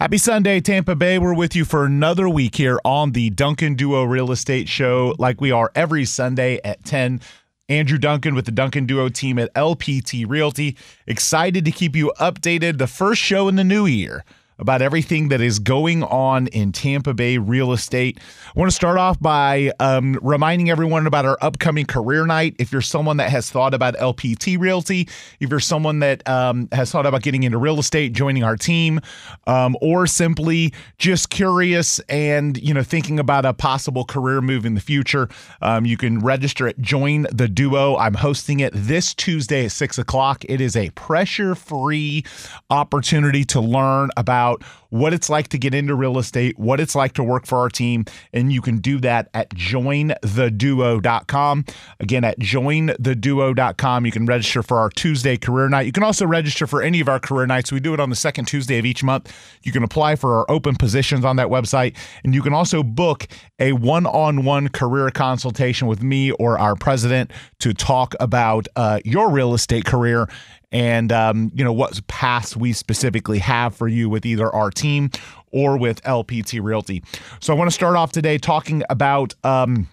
Happy Sunday, Tampa Bay. We're with you for another week here on the Duncan Duo Real Estate Show, like we are every Sunday at 10. Andrew Duncan with the Duncan Duo team at LPT Realty. Excited to keep you updated. The first show in the new year about everything that is going on in Tampa Bay real estate. I want to start off by um, reminding everyone about our upcoming career night. If you're someone that has thought about LPT Realty, if you're someone that um, has thought about getting into real estate, joining our team, um, or simply just curious and you know thinking about a possible career move in the future, um, you can register at Join the Duo. I'm hosting it this Tuesday at six o'clock. It is a pressure-free opportunity to learn about about what it's like to get into real estate, what it's like to work for our team, and you can do that at jointheduo.com. Again, at jointheduo.com, you can register for our Tuesday career night. You can also register for any of our career nights. We do it on the second Tuesday of each month. You can apply for our open positions on that website, and you can also book a one on one career consultation with me or our president to talk about uh, your real estate career and um, you know what paths we specifically have for you with either our team or with LPT Realty. So I want to start off today talking about. Um,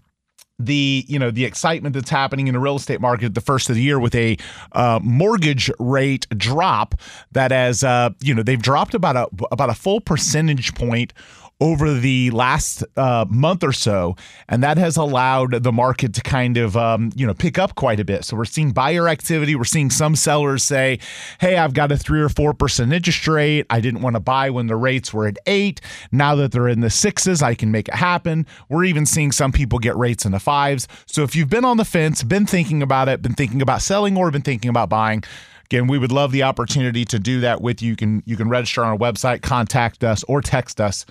the you know the excitement that's happening in the real estate market the first of the year with a uh, mortgage rate drop that has uh, you know they've dropped about a about a full percentage point over the last uh, month or so, and that has allowed the market to kind of um, you know pick up quite a bit. So we're seeing buyer activity. We're seeing some sellers say, "Hey, I've got a three or four percent interest rate. I didn't want to buy when the rates were at eight. Now that they're in the sixes, I can make it happen." We're even seeing some people get rates in the fives. So if you've been on the fence, been thinking about it, been thinking about selling, or been thinking about buying. Again, we would love the opportunity to do that with you. You can you can register on our website, contact us, or text us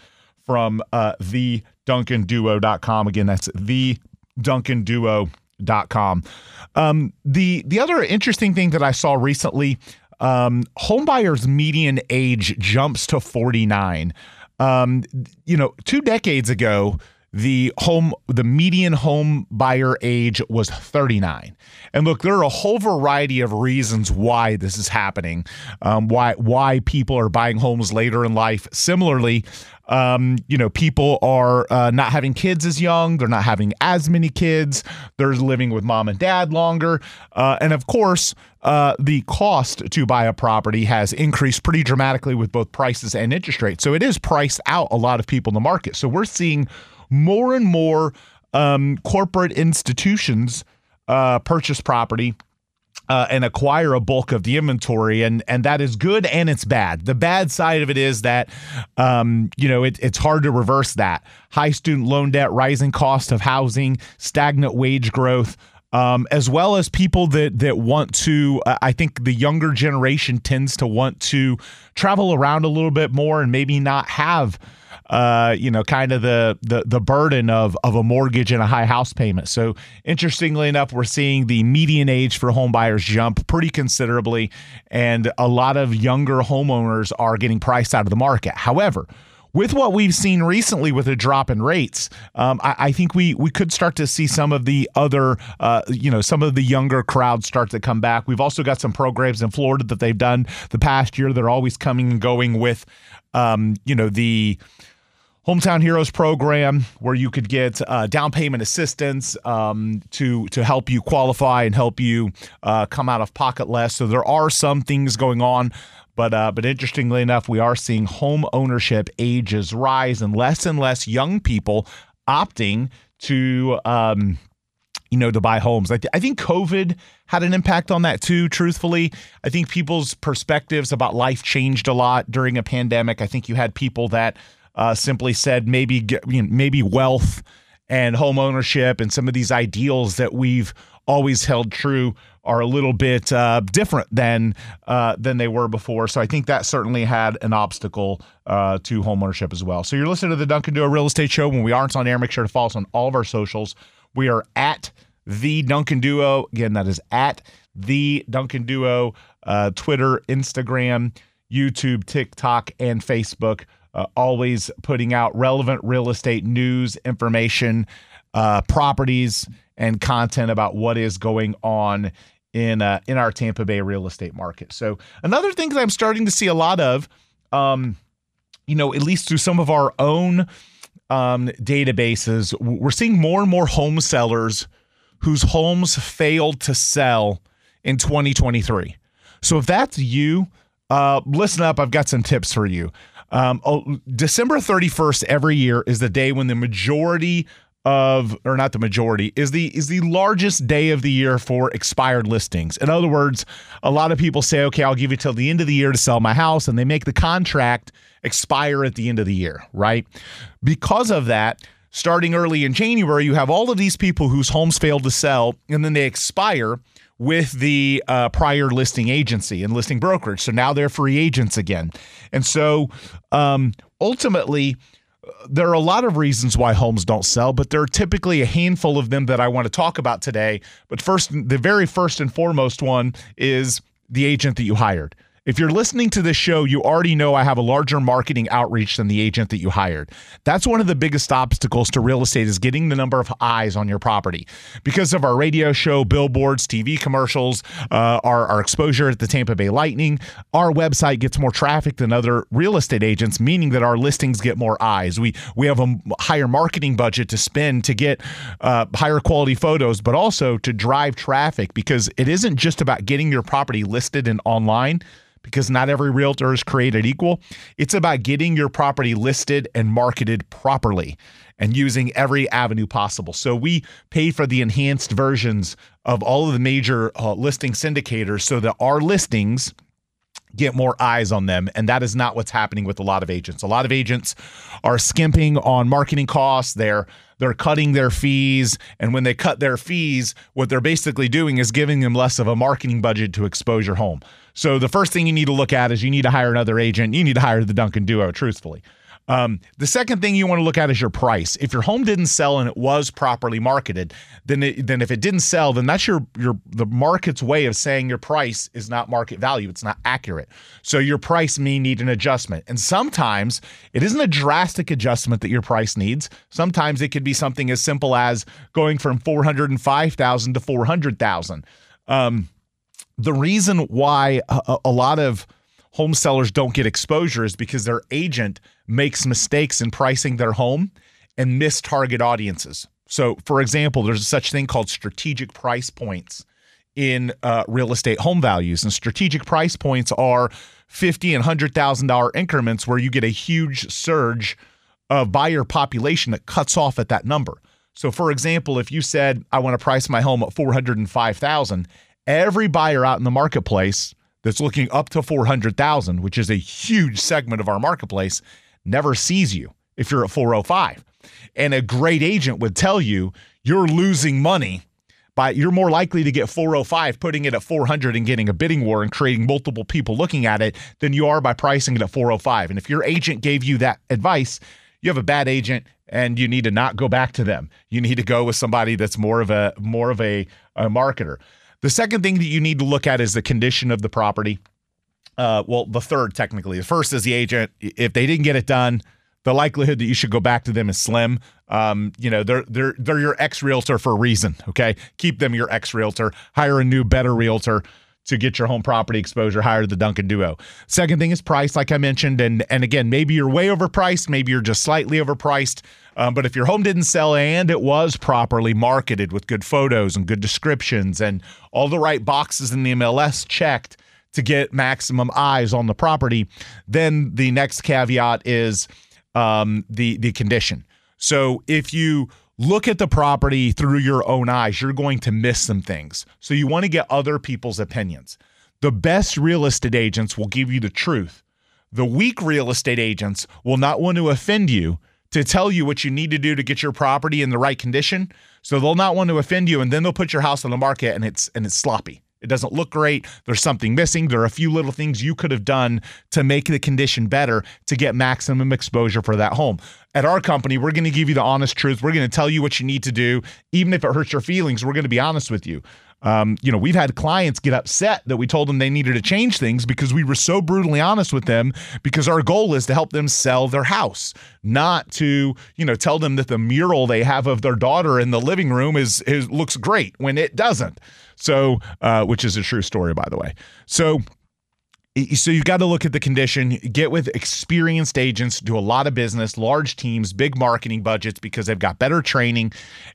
from uh, the duncanduo.com. Again, that's the duncanduo.com. Um, the the other interesting thing that I saw recently, um, homebuyers median age jumps to 49. Um, you know, two decades ago, the home the median home buyer age was 39 and look there are a whole variety of reasons why this is happening um, why why people are buying homes later in life similarly um, you know, people are uh, not having kids as young. They're not having as many kids. They're living with mom and dad longer. Uh, and of course, uh, the cost to buy a property has increased pretty dramatically with both prices and interest rates. So it is priced out a lot of people in the market. So we're seeing more and more um, corporate institutions uh, purchase property uh, and acquire a bulk of the inventory, and and that is good and it's bad. The bad side of it is that um, you know it, it's hard to reverse that high student loan debt, rising cost of housing, stagnant wage growth. Um, as well as people that that want to. Uh, I think the younger generation tends to want to travel around a little bit more and maybe not have uh, you know, kind of the, the the burden of of a mortgage and a high house payment. So interestingly enough, we're seeing the median age for home buyers jump pretty considerably, and a lot of younger homeowners are getting priced out of the market. However, with what we've seen recently with a drop in rates, um, I, I, think we we could start to see some of the other, uh, you know, some of the younger crowds start to come back. We've also got some programs in Florida that they've done the past year. They're always coming and going with, um, you know, the Hometown Heroes program where you could get uh, down payment assistance um, to to help you qualify and help you uh, come out of pocket less. So there are some things going on, but uh, but interestingly enough, we are seeing home ownership ages rise and less and less young people opting to. Um, you know, to buy homes. I, th- I think COVID had an impact on that too, truthfully. I think people's perspectives about life changed a lot during a pandemic. I think you had people that uh, simply said maybe you know, maybe wealth and home ownership and some of these ideals that we've always held true are a little bit uh, different than uh, than they were before. So I think that certainly had an obstacle uh, to homeownership as well. So you're listening to the Duncan Duo Real Estate Show. When we aren't on air, make sure to follow us on all of our socials. We are at the Duncan Duo. Again, that is at the Duncan Duo. Uh, Twitter, Instagram, YouTube, TikTok, and Facebook uh, always putting out relevant real estate news, information, uh, properties, and content about what is going on in uh, in our Tampa Bay real estate market. So another thing that I'm starting to see a lot of. Um, you know, at least through some of our own um, databases, we're seeing more and more home sellers whose homes failed to sell in 2023. So if that's you, uh, listen up. I've got some tips for you. Um, oh, December 31st every year is the day when the majority of or not the majority is the is the largest day of the year for expired listings. In other words, a lot of people say, "Okay, I'll give you till the end of the year to sell my house," and they make the contract expire at the end of the year, right? Because of that, starting early in January, you have all of these people whose homes failed to sell and then they expire with the uh, prior listing agency and listing brokerage. So now they're free agents again. And so um, ultimately, there are a lot of reasons why homes don't sell, but there are typically a handful of them that I want to talk about today. But first, the very first and foremost one is the agent that you hired. If you're listening to this show, you already know I have a larger marketing outreach than the agent that you hired. That's one of the biggest obstacles to real estate is getting the number of eyes on your property. Because of our radio show, billboards, TV commercials, uh, our, our exposure at the Tampa Bay Lightning, our website gets more traffic than other real estate agents, meaning that our listings get more eyes. We we have a higher marketing budget to spend to get uh, higher quality photos, but also to drive traffic because it isn't just about getting your property listed and online because not every realtor is created equal. It's about getting your property listed and marketed properly and using every avenue possible. So we pay for the enhanced versions of all of the major uh, listing syndicators so that our listings get more eyes on them. And that is not what's happening with a lot of agents. A lot of agents are skimping on marketing costs. They're they're cutting their fees. And when they cut their fees, what they're basically doing is giving them less of a marketing budget to expose your home. So the first thing you need to look at is you need to hire another agent. You need to hire the Duncan Duo, truthfully. Um, the second thing you want to look at is your price. If your home didn't sell and it was properly marketed, then it, then if it didn't sell, then that's your your the market's way of saying your price is not market value. It's not accurate. So your price may need an adjustment. And sometimes it isn't a drastic adjustment that your price needs. Sometimes it could be something as simple as going from four hundred and five thousand to four hundred thousand. Um, the reason why a, a lot of home sellers don't get exposure is because their agent makes mistakes in pricing their home and miss target audiences. So, for example, there's such thing called strategic price points in uh, real estate home values, and strategic price points are fifty and hundred thousand dollar increments where you get a huge surge of buyer population that cuts off at that number. So, for example, if you said I want to price my home at four hundred and five thousand, every buyer out in the marketplace that's looking up to 400,000, which is a huge segment of our marketplace, never sees you if you're at 405. And a great agent would tell you you're losing money by you're more likely to get 405 putting it at 400 and getting a bidding war and creating multiple people looking at it than you are by pricing it at 405. And if your agent gave you that advice, you have a bad agent and you need to not go back to them. You need to go with somebody that's more of a more of a, a marketer. The second thing that you need to look at is the condition of the property. Uh, well, the third technically. The first is the agent. If they didn't get it done, the likelihood that you should go back to them is slim. Um, you know, they're they're they're your ex realtor for a reason. Okay, keep them your ex realtor. Hire a new, better realtor to get your home property exposure. Hire the Duncan Duo. Second thing is price, like I mentioned, and and again, maybe you're way overpriced, maybe you're just slightly overpriced. Um, but if your home didn't sell and it was properly marketed with good photos and good descriptions and all the right boxes in the MLS checked to get maximum eyes on the property, then the next caveat is um, the the condition. So if you look at the property through your own eyes, you're going to miss some things. So you want to get other people's opinions. The best real estate agents will give you the truth. The weak real estate agents will not want to offend you to tell you what you need to do to get your property in the right condition. So they'll not want to offend you and then they'll put your house on the market and it's and it's sloppy. It doesn't look great. There's something missing. There are a few little things you could have done to make the condition better to get maximum exposure for that home. At our company, we're going to give you the honest truth. We're going to tell you what you need to do. Even if it hurts your feelings, we're going to be honest with you. Um, you know, we've had clients get upset that we told them they needed to change things because we were so brutally honest with them because our goal is to help them sell their house, not to, you know, tell them that the mural they have of their daughter in the living room is, is looks great when it doesn't. So, uh, which is a true story, by the way. So, so you've got to look at the condition. Get with experienced agents do a lot of business large teams big marketing budgets because they've got better training.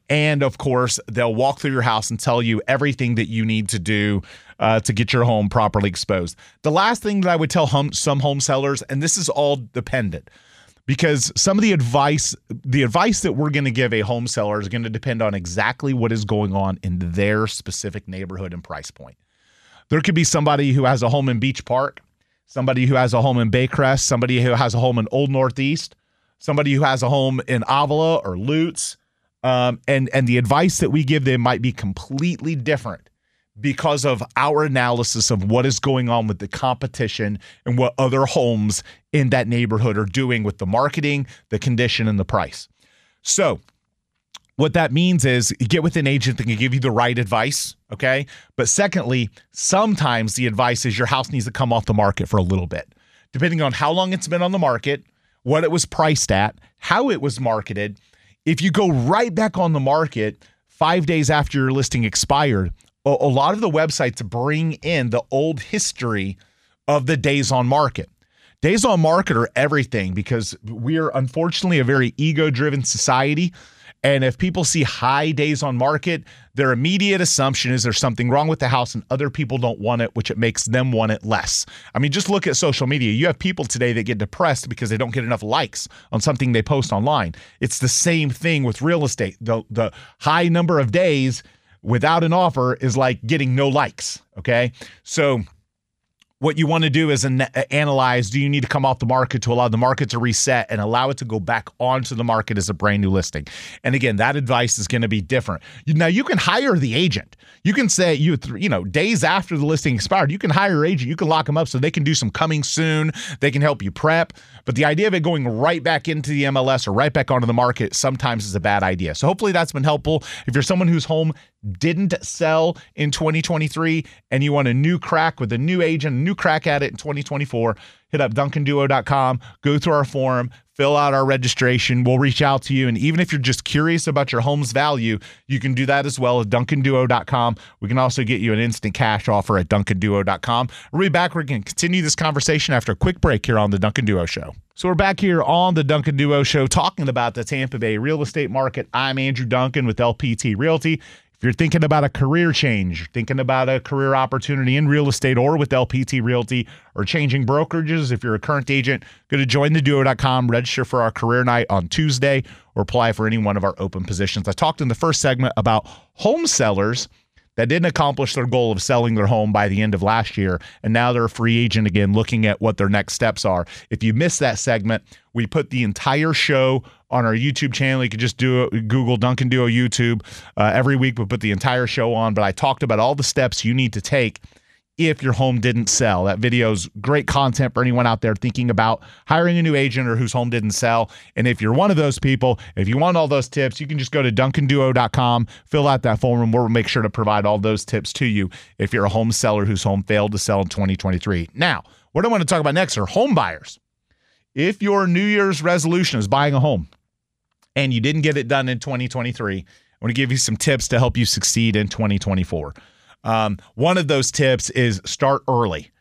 And of course they'll walk through your house and tell you everything that you need to do uh, to get your home properly exposed. The last thing that i would tell home, some home sellers and this is all dependent because some of the advice the advice that we're going to give a home seller is going to depend on exactly what is going on in their specific neighborhood and price point there could be somebody who has a home in Beach Park, somebody who has a home in Baycrest, somebody who has a home in Old Northeast, somebody who has a home in Avila or Lutz. Um, and and the advice that we give them might be completely different because of our analysis of what is going on with the competition and what other homes in that neighborhood are doing with the marketing, the condition, and the price. So what that means is get with an agent that can give you the right advice. Okay. But secondly, sometimes the advice is your house needs to come off the market for a little bit, depending on how long it's been on the market, what it was priced at, how it was marketed. If you go right back on the market five days after your listing expired, a, lot of the websites bring in the old history of the days on market. Days on market are everything because we are unfortunately a very ego driven society. And if people see high days on market, their immediate assumption is there's something wrong with the house and other people don't want it, which it makes them want it less. I mean, just look at social media. You have people today that get depressed because they don't get enough likes on something they post online. It's the same thing with real estate. The the high number of days without an offer is like getting no likes, okay? So what you want to do is an- uh, analyze do you need to come off the market to allow the market to reset and allow it to go back onto the market as a brand new listing? And again that advice is going to be different. Now you can hire the agent. You can say you you know days after the listing expired you can hire agent. You can lock them up so they can do some coming soon. They can help you prep but the idea of it going right back into the mls or right back onto the market sometimes is a bad idea. So hopefully that's been helpful. If you're someone whose home didn't sell in 2023 and you want a new crack with a new agent, a new crack at it in 2024, hit up duncanduo.com, go through our form, fill out our registration. We'll reach out to you. And even if you're just curious about your home's value, you can do that as well at duncanduo.com. We can also get you an instant cash offer at duncanduo.com. We'll be back. We're going to continue this conversation after a quick break here on the Duncan Duo Show. So we're back here on the Duncan Duo Show talking about the Tampa Bay real estate market. I'm Andrew Duncan with LPT Realty. If you're thinking about a career change, thinking about a career opportunity in real estate or with LPT Realty or changing brokerages, if you're a current agent, go to jointheduo.com, register for our career night on Tuesday, or apply for any one of our open positions. I talked in the first segment about home sellers that didn't accomplish their goal of selling their home by the end of last year. And now they're a free agent again, looking at what their next steps are. If you missed that segment, we put the entire show on our YouTube channel. You can just do Google Duncan Duo YouTube. Uh, every week we put the entire show on, but I talked about all the steps you need to take if your home didn't sell. That video is great content for anyone out there thinking about hiring a new agent or whose home didn't sell. And if you're one of those people, if you want all those tips, you can just go to duncanduo.com, fill out that form, and we'll make sure to provide all those tips to you if you're a home seller whose home failed to sell in 2023. Now, what I want to talk about next are home buyers. If your New Year's resolution is buying a home and you didn't get it done in 2023, I want to give you some tips to help you succeed in 2024. Um, one of those tips is start early.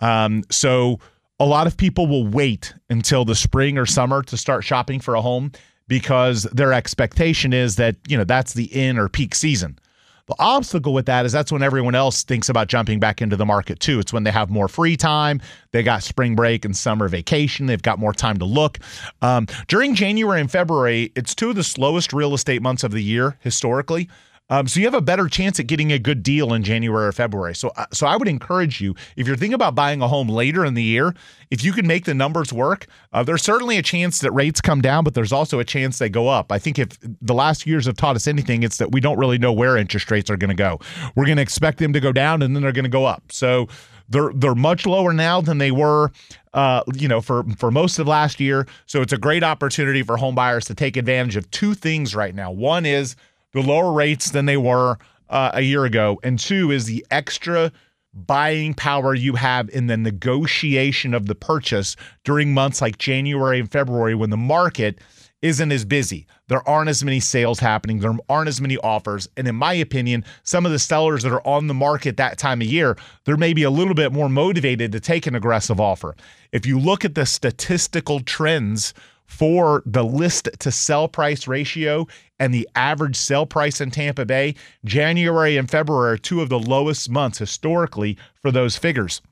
Um, so a lot of people will wait until the spring or summer to start shopping for a home because their expectation is that you know that's the in or peak season. The obstacle with that is that's when everyone else thinks about jumping back into the market too. It's when they have more free time. They got spring break and summer vacation. They've got more time to look. Um, during January and February, it's two of the slowest real estate months of the year historically. Um, so you have a better chance at getting a good deal in January or February. So, uh, so I would encourage you if you're thinking about buying a home later in the year, if you can make the numbers work, uh, there's certainly a chance that rates come down, but there's also a chance they go up. I think if the last years have taught us anything, it's that we don't really know where interest rates are going to go. We're going to expect them to go down, and then they're going to go up. So they're they're much lower now than they were uh, you know, for for most of last year. So it's a great opportunity for home buyers to take advantage of two things right now. One is the lower rates than they were uh, a year ago, and two is the extra buying power you have in the negotiation of the purchase during months like January and February when the market isn't as busy. There aren't as many sales happening. There aren't as many offers. And in my opinion, some of the sellers that are on the market that time of year, they're maybe a little bit more motivated to take an aggressive offer. If you look at the statistical trends for the list to sell price ratio and the average sell price in Tampa Bay, January and February are two of the lowest months historically for those figures.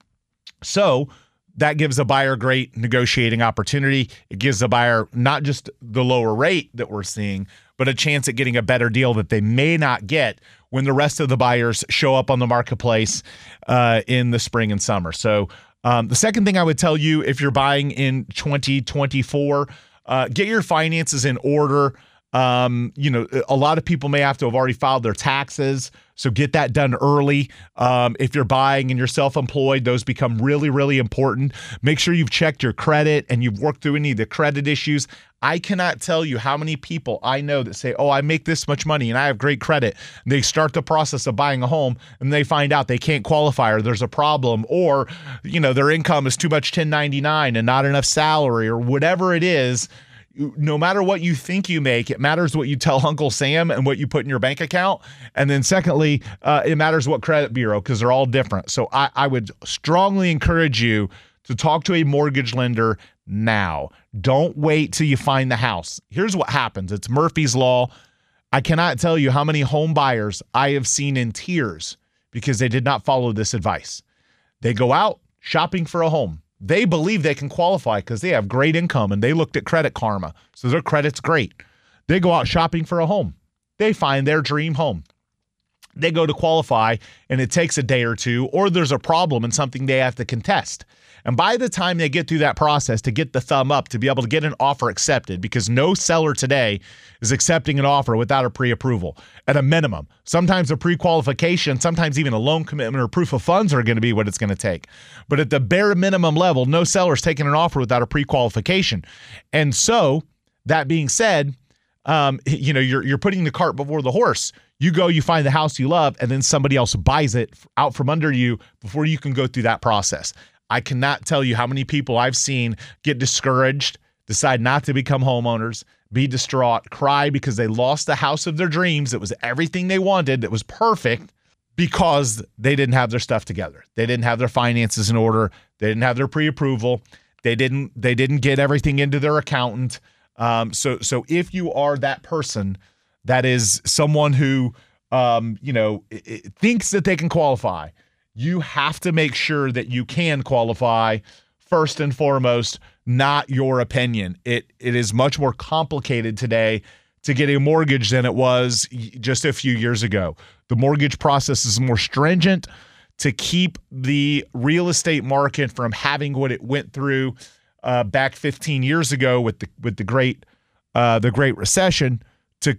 So, that gives a buyer great negotiating opportunity. It gives the buyer not just the lower rate that we're seeing, but a chance at getting a better deal that they may not get when the rest of the buyers show up on the marketplace uh, in the spring and summer. So, um, the second thing I would tell you if you're buying in 2024, uh, get your finances in order. Um, you know, a lot of people may have to have already filed their taxes. So get that done early. Um, if you're buying and you're self employed, those become really, really important. Make sure you've checked your credit and you've worked through any of the credit issues. I cannot tell you how many people I know that say, Oh, I make this much money and I have great credit. They start the process of buying a home and they find out they can't qualify or there's a problem or, you know, their income is too much 1099 and not enough salary or whatever it is no matter what you think you make, it matters what you tell Uncle Sam and what you put in your bank account. And then, secondly, uh, it matters what credit bureau because they're all different. So, I, I would strongly encourage you to talk to a mortgage lender now. Don't wait till you find the house. Here's what happens it's Murphy's Law. I cannot tell you how many home buyers I have seen in tears because they did not follow this advice. They go out shopping for a home they believe they can qualify because they have great income and they looked at Credit Karma. So their credit's great. They go out shopping for a home. They find their dream home. They go to qualify and it takes a day or two, or there's a problem and something they have to contest. And by the time they get through that process to get the thumb up, to be able to get an offer accepted, because no seller today is accepting an offer without a pre approval at a minimum. Sometimes a pre qualification, sometimes even a loan commitment or proof of funds are going to be what it's going to take. But at the bare minimum level, no seller is taking an offer without a pre qualification. And so, that being said, um, you know, you're you're putting the cart before the horse. You go, you find the house you love, and then somebody else buys it out from under you before you can go through that process. I cannot tell you how many people I've seen get discouraged, decide not to become homeowners, be distraught, cry because they lost the house of their dreams. It was everything they wanted, it was perfect because they didn't have their stuff together. They didn't have their finances in order. They didn't have their pre-approval. They didn't they didn't get everything into their accountant. Um, so so if you are that person that is someone who um, you know thinks that they can qualify, you have to make sure that you can qualify first and foremost, not your opinion. It it is much more complicated today to get a mortgage than it was just a few years ago. The mortgage process is more stringent to keep the real estate market from having what it went through uh, back 15 years ago with the with the great uh, the Great Recession to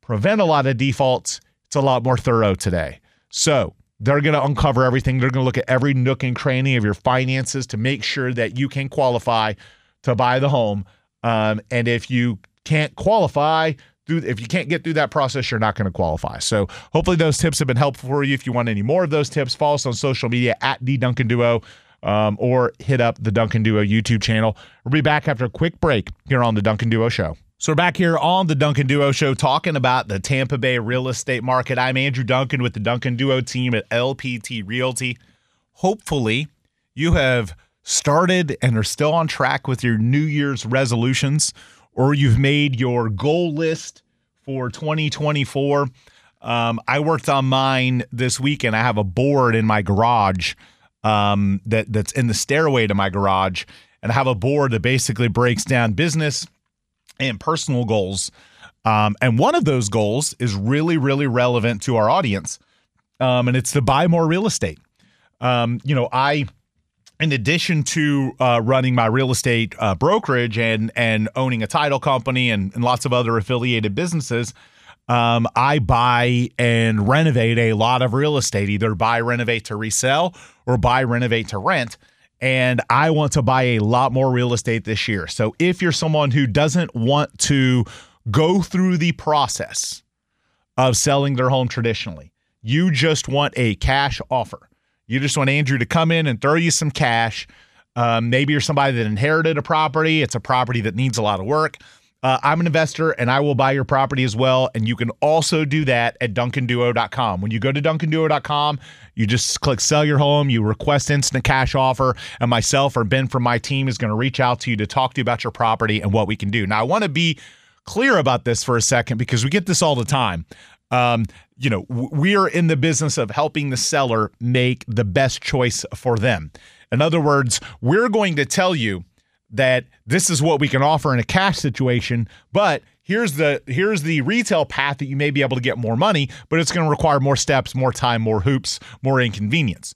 prevent a lot of defaults. It's a lot more thorough today. So they're going to uncover everything. They're going to look at every nook and cranny of your finances to make sure that you can qualify to buy the home. Um, and if you can't qualify, through, if you can't get through that process, you're not going to qualify. So hopefully those tips have been helpful for you. If you want any more of those tips, follow us on social media at the Duncan Duo. Um, or hit up the Duncan Duo YouTube channel. We'll be back after a quick break here on the Duncan Duo Show. So we're back here on the Duncan Duo Show talking about the Tampa Bay real estate market. I'm Andrew Duncan with the Duncan Duo team at LPT Realty. Hopefully, you have started and are still on track with your New Year's resolutions, or you've made your goal list for 2024. Um, I worked on mine this weekend. I have a board in my garage um, that that's in the stairway to my garage, and I have a board that basically breaks down business and personal goals. Um, and one of those goals is really, really relevant to our audience, um, and it's to buy more real estate. Um, you know, I, in addition to uh, running my real estate uh, brokerage and and owning a title company and, and lots of other affiliated businesses, um, I buy and renovate a lot of real estate, either buy, renovate to resell or buy, renovate to rent and I want to buy a lot more real estate this year. So if you're someone who doesn't want to go through the process of selling their home traditionally, you just want a cash offer. You just want Andrew to come in and throw you some cash. Um, maybe you're somebody that inherited a property. It's a property that needs a lot of work. Uh, I'm an investor and I will buy your property as well. And you can also do that at duncanduo.com. When you go to duncanduo.com, you just click sell your home, you request instant cash offer, and myself or Ben from my team is going to reach out to you to talk to you about your property and what we can do. Now, I want to be clear about this for a second because we get this all the time. Um, you know, we are in the business of helping the seller make the best choice for them. In other words, we're going to tell you that this is what we can offer in a cash situation, but here's the here's the retail path that you may be able to get more money, but it's going to require more steps, more time, more hoops, more inconvenience.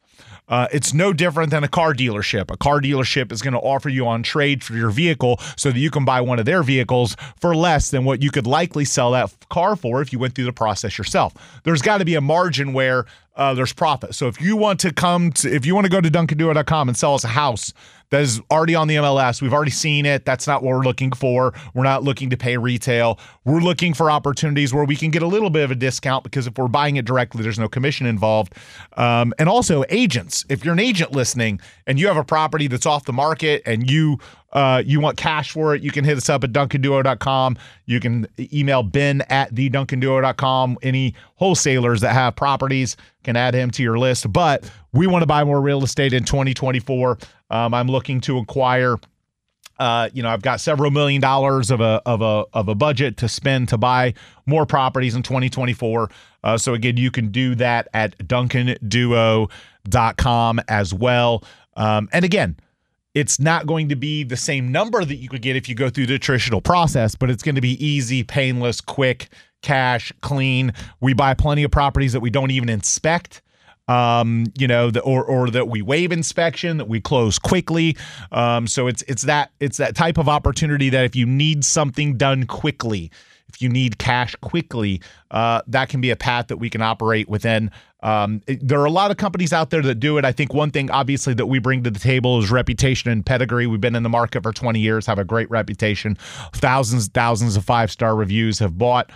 Uh, it's no different than a car dealership. A car dealership is going to offer you on trade for your vehicle so that you can buy one of their vehicles for less than what you could likely sell that car for if you went through the process yourself. There's got to be a margin where uh, there's profit. So if you want to come to, if you want to go to duncanduo.com and sell us a house that is already on the MLS, we've already seen it. That's not what we're looking for. We're not looking to pay retail. We're looking for opportunities where we can get a little bit of a discount because if we're buying it directly, there's no commission involved. Um, and also agents. If you're an agent listening and you have a property that's off the market and you uh, you want cash for it, you can hit us up at duncanduo.com. You can email Ben at theduncanduo.com. Any wholesalers that have properties can add him to your list. But we want to buy more real estate in 2024. Um, I'm looking to acquire. Uh, you know, I've got several million dollars of a of a of a budget to spend to buy more properties in 2024. Uh, so again, you can do that at duncanduo.com as well. Um, and again, it's not going to be the same number that you could get if you go through the traditional process, but it's going to be easy, painless, quick, cash, clean. We buy plenty of properties that we don't even inspect. Um, you know, the, or or that we waive inspection, that we close quickly. Um, so it's it's that it's that type of opportunity that if you need something done quickly, if you need cash quickly, uh, that can be a path that we can operate within. Um, it, there are a lot of companies out there that do it. I think one thing, obviously, that we bring to the table is reputation and pedigree. We've been in the market for 20 years, have a great reputation. Thousands, thousands of five star reviews have bought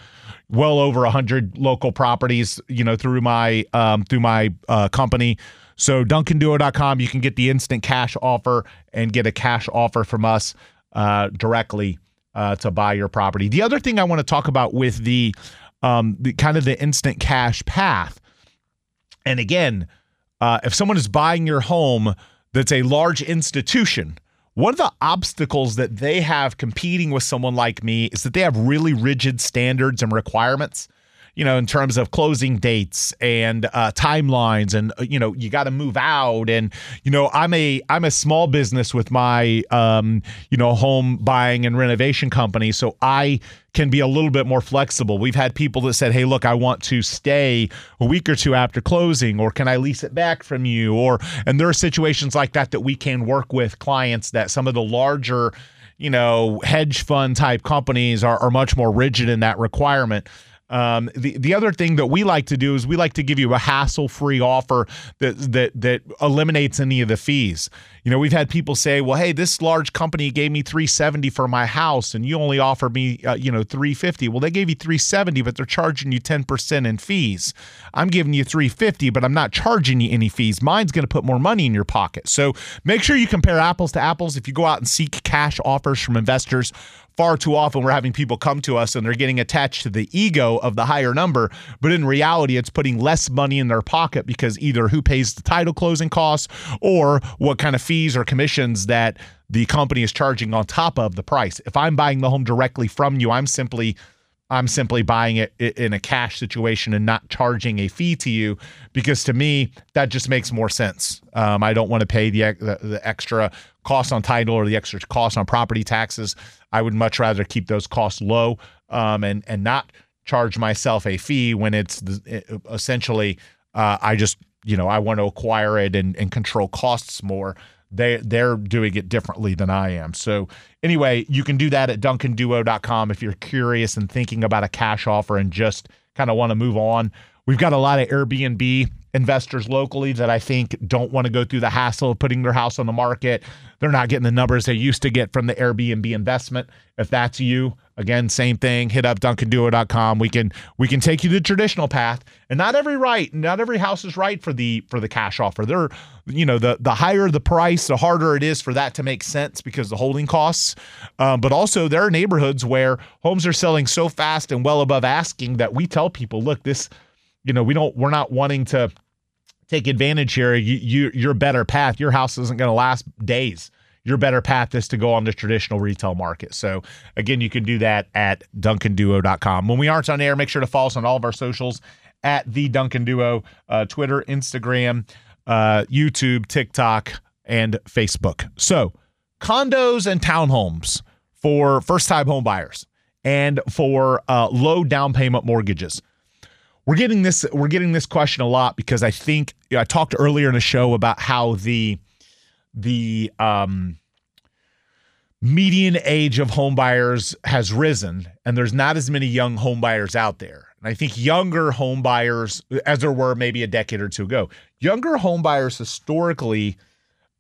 well over 100 local properties, you know, through my um, through my uh, company. So duncanduo.com, you can get the instant cash offer and get a cash offer from us uh, directly uh, to buy your property. The other thing I want to talk about with the um, the kind of the instant cash path, and again, uh, if someone is buying your home that's a large institution, one of the obstacles that they have competing with someone like me is that they have really rigid standards and requirements you know, in terms of closing dates and uh, timelines, and uh, you know, you got to move out, and you know, I'm a I'm a small business with my um, you know home buying and renovation company, so I can be a little bit more flexible. We've had people that said, "Hey, look, I want to stay a week or two after closing, or can I lease it back from you?" Or and there are situations like that that we can work with clients that some of the larger you know hedge fund type companies are, are much more rigid in that requirement um, the the other thing that we like to do is we like to give you a hassle free offer that that that eliminates any of the fees. You know, we've had people say, "Well, hey, this large company gave me 370 for my house, and you only offer me, uh, you know, 350." Well, they gave you 370, but they're charging you 10% in fees. I'm giving you 350, but I'm not charging you any fees. Mine's going to put more money in your pocket. So make sure you compare apples to apples. If you go out and seek cash offers from investors, far too often we're having people come to us and they're getting attached to the ego of the higher number, but in reality, it's putting less money in their pocket because either who pays the title closing costs or what kind of fees or commissions that the company is charging on top of the price. If I'm buying the home directly from you, I'm simply I'm simply buying it in a cash situation and not charging a fee to you because to me that just makes more sense. Um, I don't want to pay the, the, the extra cost on title or the extra cost on property taxes. I would much rather keep those costs low um, and and not charge myself a fee when it's essentially uh, I just you know I want to acquire it and, and control costs more they they're doing it differently than I am. So anyway, you can do that at duncanduo.com if you're curious and thinking about a cash offer and just kind of want to move on. We've got a lot of Airbnb investors locally that I think don't want to go through the hassle of putting their house on the market. They're not getting the numbers they used to get from the Airbnb investment. If that's you, again, same thing. Hit up DuncanDuo.com. We can we can take you the traditional path. And not every right, not every house is right for the for the cash offer. They're you know the the higher the price, the harder it is for that to make sense because the holding costs. Um, but also there are neighborhoods where homes are selling so fast and well above asking that we tell people, look, this you know we don't we're not wanting to take advantage here. You, you your better path. Your house isn't going to last days. Your better path is to go on the traditional retail market. So again you can do that at duncanduo.com when we aren't on air make sure to follow us on all of our socials at the duncan duo uh, twitter instagram uh, youtube tiktok and facebook. So condos and townhomes for first time home buyers and for uh, low down payment mortgages we're getting this we're getting this question a lot because I think you know, I talked earlier in the show about how the the um, median age of homebuyers has risen and there's not as many young homebuyers out there. And I think younger homebuyers, as there were maybe a decade or two ago. Younger homebuyers historically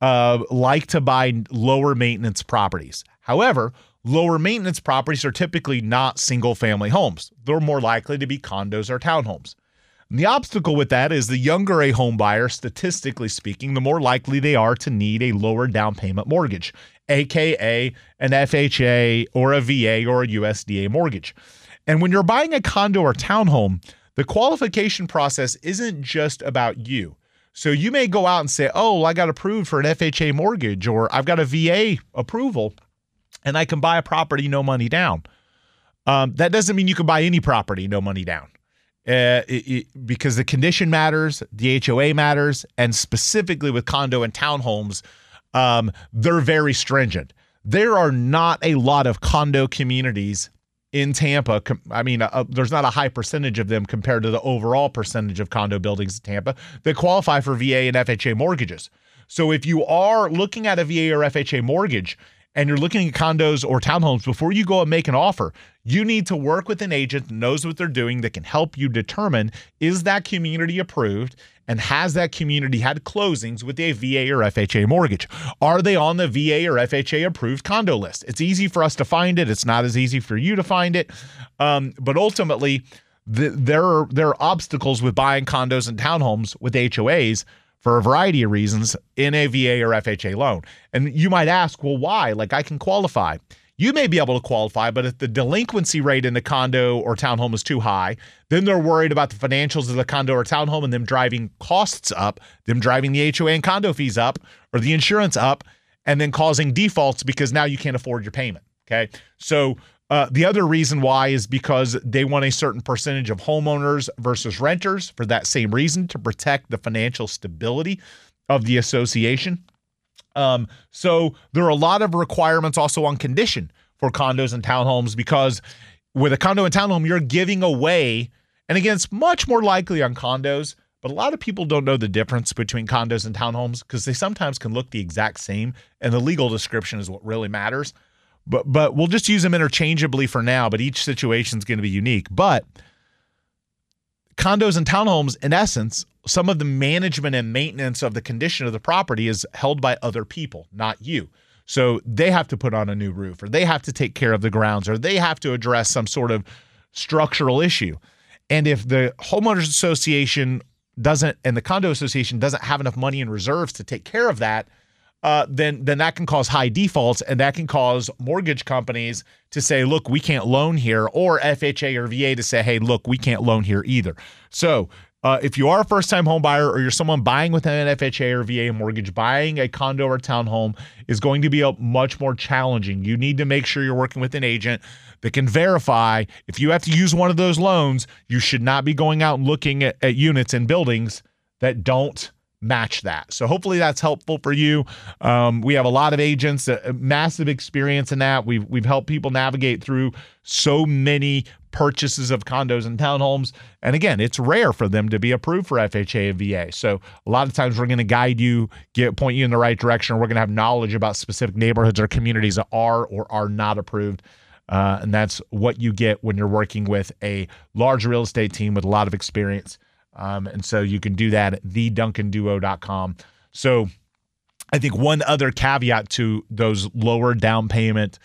uh, like to buy lower maintenance properties. However, Lower maintenance properties are typically not single family homes. They're more likely to be condos or townhomes. And the obstacle with that is the younger a home buyer, statistically speaking, the more likely they are to need a lower down payment mortgage, aka an FHA or a VA or a USDA mortgage. And when you're buying a condo or townhome, the qualification process isn't just about you. So you may go out and say, "Oh, I got approved for an FHA mortgage or I've got a VA approval." And I can buy a property no money down. Um, that doesn't mean you can buy any property no money down. Uh, it, it, because the condition matters, the HOA matters, and specifically with condo and townhomes, um, they're very stringent. There are not a lot of condo communities in Tampa. I mean, uh, uh, there's not a high percentage of them compared to the overall percentage of condo buildings in Tampa that qualify for VA and FHA mortgages. So if you are looking at a VA or FHA mortgage and you're looking at condos or townhomes, before you go and make an offer, you need to work with an agent that knows what they're doing that can help you determine is that community approved and has that community had closings with a VA or FHA mortgage? Are they on the VA or FHA approved condo list? It's easy for us to find it. It's not as easy for you to find it. Um, but ultimately, the, there are there are obstacles with buying condos and townhomes with HOAs for a variety of reasons in a VA or FHA loan. And you might ask, well, why? Like I can qualify. You may be able to qualify, but if the delinquency rate in the condo or townhome is too high, then they're worried about the financials of the condo or townhome and them driving costs up, them driving the HOA and condo fees up or the insurance up, and then causing defaults because now you can't afford your payment. Okay. So uh, the other reason why is because they want a certain percentage of homeowners versus renters for that same reason to protect the financial stability of the association. Um, so there are a lot of requirements also on condition for condos and townhomes because with a condo and townhome, you're giving away, and again, it's much more likely on condos, but a lot of people don't know the difference between condos and townhomes because they sometimes can look the exact same, and the legal description is what really matters but but we'll just use them interchangeably for now. But each situation is going to be unique. But condos and townhomes, in essence, some of the management and maintenance of the condition of the property is held by other people, not you. So they have to put on a new roof, or they have to take care of the grounds, or they have to address some sort of structural issue. And if the homeowners association doesn't and the condo association doesn't have enough money in reserves to take care of that, uh, then then that can cause high defaults, and that can cause mortgage companies to say, "Look, we can't loan here," or FHA or VA to say, "Hey, look, we can't loan here either." So. Uh, if you are a first time home buyer or you're someone buying with an FHA or VA mortgage, buying a condo or townhome is going to be a much more challenging. You need to make sure you're working with an agent that can verify if you have to use one of those loans, you should not be going out and looking at, at units and buildings that don't match that. So hopefully that's helpful for you. Um, we have a lot of agents, uh, massive experience in that. We've we've helped people navigate through so many purchases of condos and townhomes. And again, it's rare for them to be approved for FHA and VA. So a lot of times we're going to guide you, get point you in the right direction. We're going to have knowledge about specific neighborhoods or communities that are or are not approved. Uh, and that's what you get when you're working with a large real estate team with a lot of experience Um, and so you can do that at theduncanduo.com. So I think one other caveat to those lower down payment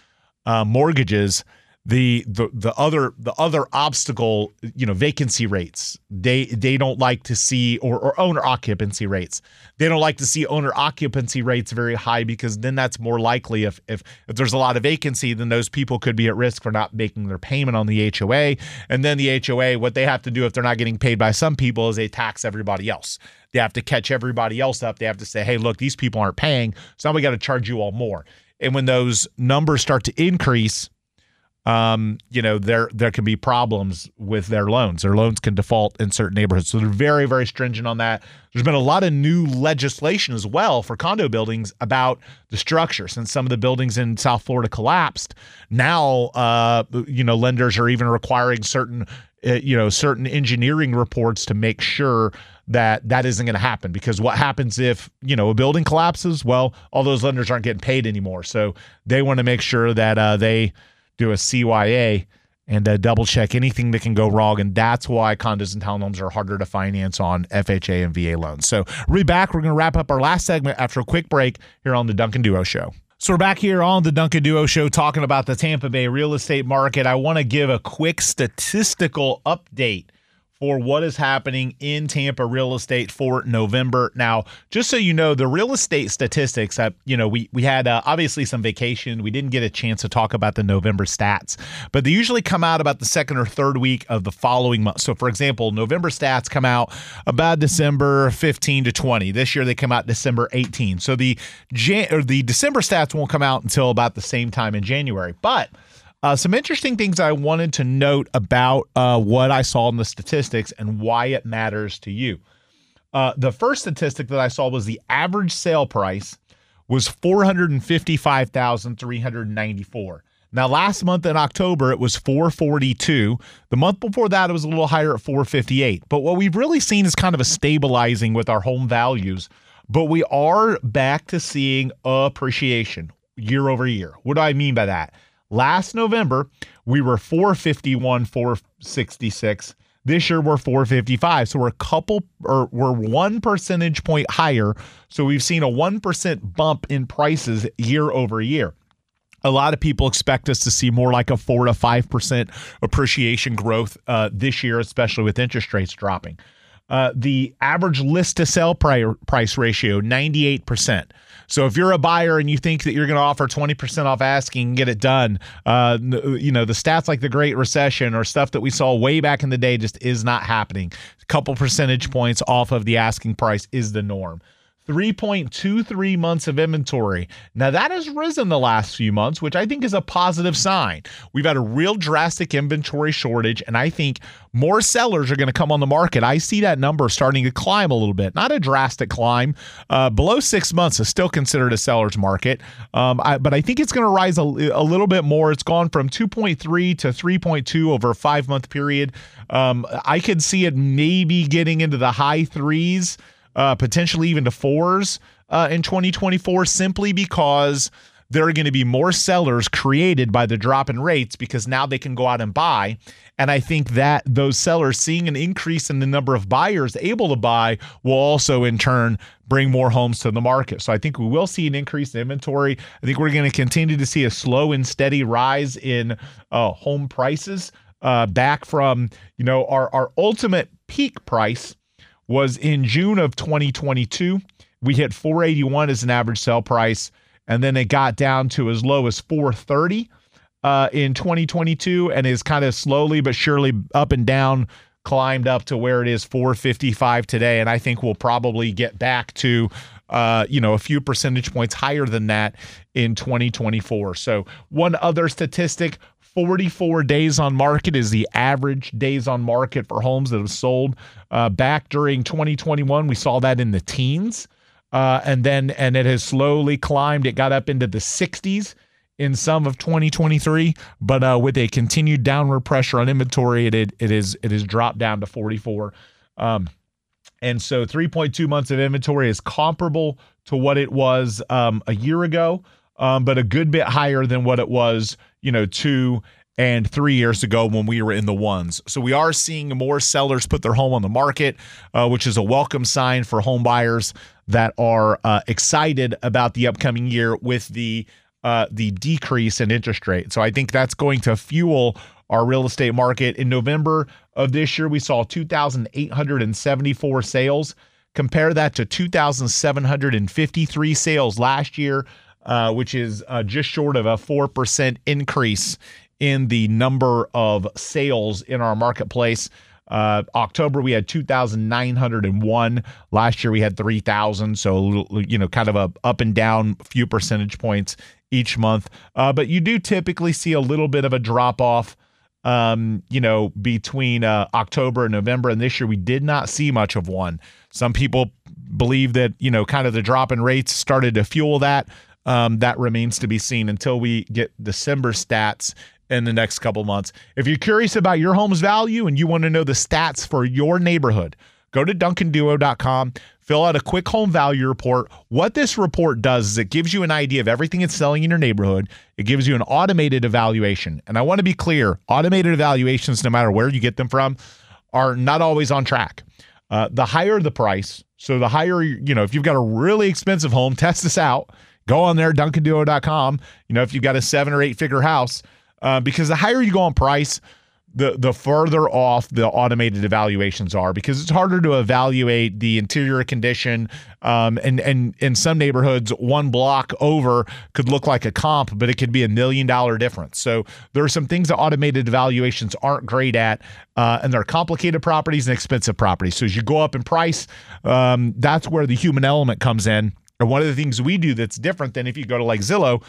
uh, mortgages the the the other the other obstacle you know vacancy rates. They they don't like to see or, or owner occupancy rates. They don't like to see owner occupancy rates very high because then that's more likely if if if there's a lot of vacancy then those people could be at risk for not making their payment on the HOA and then the HOA what they have to do if they're not getting paid by some people is they tax everybody else. They have to catch everybody else up. They have to say hey look these people aren't paying so now we got to charge you all more. And when those numbers start to increase um, you know, there there can be problems with their loans. Their loans can default in certain neighborhoods. So they're very, very stringent on that. There's been a lot of new legislation as well for condo buildings about the structure. Since some of the buildings in South Florida collapsed, now uh, you know lenders are even requiring certain uh, you know certain engineering reports to make sure that that isn't going to happen because what happens if you know a building collapses well all those lenders aren't getting paid anymore so they want to make sure that uh, they do a CYA and uh, double check anything that can go wrong. And that's why condos and townhomes are harder to finance on FHA and VA loans. So we'll be back. We're going to wrap up our last segment after a quick break here on the Duncan Duo Show. So we're back here on the Duncan Duo Show talking about the Tampa Bay real estate market. I want to give a quick statistical update for what is happening in Tampa real estate for November. Now, just so you know, the real estate statistics, uh, you know, we we had uh, obviously some vacation. We didn't get a chance to talk about the November stats, but they usually come out about the second or third week of the following month. So, for example, November stats come out about December 15 to 20. This year they come out December 18. So the Jan- or the December stats won't come out until about the same time in January. But uh, some interesting things I wanted to note about uh, what I saw in the statistics and why it matters to you. Uh, the first statistic that I saw was the average sale price was 455,394. Now, last month in October, it was 442. The month before that, it was a little higher at 458. But what we've really seen is kind of a stabilizing with our home values. But we are back to seeing appreciation year over year. What do I mean by that? Last November, we were 451, 466. This year we're 455. So we're a couple or we're one percentage point higher. So we've seen a 1% bump in prices year over year. A lot of people expect us to see more like a four to five percent appreciation growth uh, this year, especially with interest rates dropping. Uh, the average list to sell price ratio 98%. So if you're a buyer and you think that you're going to offer 20% off asking and get it done, uh, you know, the stats like the Great Recession or stuff that we saw way back in the day just is not happening. A couple percentage points off of the asking price is the norm. 3.23 months of inventory. Now, that has risen the last few months, which I think is a positive sign. We've had a real drastic inventory shortage, and I think more sellers are going to come on the market. I see that number starting to climb a little bit. Not a drastic climb. Uh, below six months is still considered a seller's market, um, I, but I think it's going to rise a, a, little bit more. It's gone from 2.3 to 3.2 over a five month period. Um, I could see it maybe getting into the high threes uh, potentially even to fours uh, in 2024, simply because there are going to be more sellers created by the drop in rates because now they can go out and buy. And I think that those sellers seeing an increase in the number of buyers able to buy will also, in turn, bring more homes to the market. So I think we will see an increase in inventory. I think we're going to continue to see a slow and steady rise in uh, home prices uh, back from, you know, our, our ultimate peak price was in June of 2022. We hit 481 as an average sell price, and then it got down to as low as 430 uh, in 2022, and is kind of slowly but surely up and down climbed up to where it is 455 today. And I think we'll probably get back to uh, you know, a few percentage points higher than that in 2024. So, one other statistic 44 days on market is the average days on market for homes that have sold. Uh, back during 2021, we saw that in the teens. Uh, and then, and it has slowly climbed. It got up into the 60s in some of 2023, but uh, with a continued downward pressure on inventory, it it, it is it has dropped down to 44. Um, and so 3.2 months of inventory is comparable to what it was um, a year ago, um, but a good bit higher than what it was, you know, two and three years ago when we were in the ones. So we are seeing more sellers put their home on the market, uh, which is a welcome sign for home buyers that are uh, excited about the upcoming year with the uh, the decrease in interest rate. So I think that's going to fuel our real estate market. In November of this year, we saw 2,874 sales. Compare that to 2,753 sales last year, uh, which is uh, just short of a 4% increase in the number of sales in our marketplace. Uh, October we had 2,901. Last year we had 3,000. So you know, kind of a up and down few percentage points each month. Uh, but you do typically see a little bit of a drop off. Um, you know, between uh, October and November, and this year we did not see much of one. Some people believe that you know, kind of the drop in rates started to fuel that. Um, that remains to be seen until we get December stats in the next couple months. If you're curious about your home's value and you want to know the stats for your neighborhood, go to duncanduo.com, fill out a quick home value report. What this report does is it gives you an idea of everything it's selling in your neighborhood. It gives you an automated evaluation. And I want to be clear, automated evaluations no matter where you get them from are not always on track. Uh, the higher the price, so the higher you know, if you've got a really expensive home, test this out. Go on there duncanduo.com. You know, if you've got a 7 or 8 figure house, uh, because the higher you go on price, the the further off the automated evaluations are because it's harder to evaluate the interior condition um, and and in some neighborhoods one block over could look like a comp but it could be a million dollar difference so there are some things that automated evaluations aren't great at uh, and they're complicated properties and expensive properties so as you go up in price um, that's where the human element comes in and one of the things we do that's different than if you go to like Zillow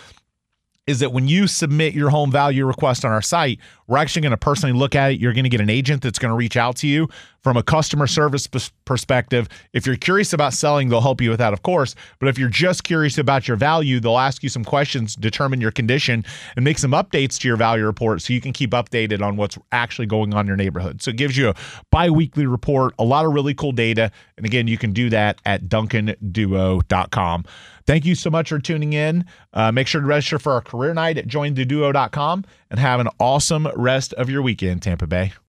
is that when you submit your home value request on our site, we're actually going to personally look at it. You're going to get an agent that's going to reach out to you from a customer service perspective. If you're curious about selling, they'll help you with that, of course. But if you're just curious about your value, they'll ask you some questions, determine your condition, and make some updates to your value report so you can keep updated on what's actually going on in your neighborhood. So it gives you a bi weekly report, a lot of really cool data. And again, you can do that at duncanduo.com. Thank you so much for tuning in. Uh, make sure to register for our career night at jointheduo.com and have an awesome rest of your weekend, Tampa Bay.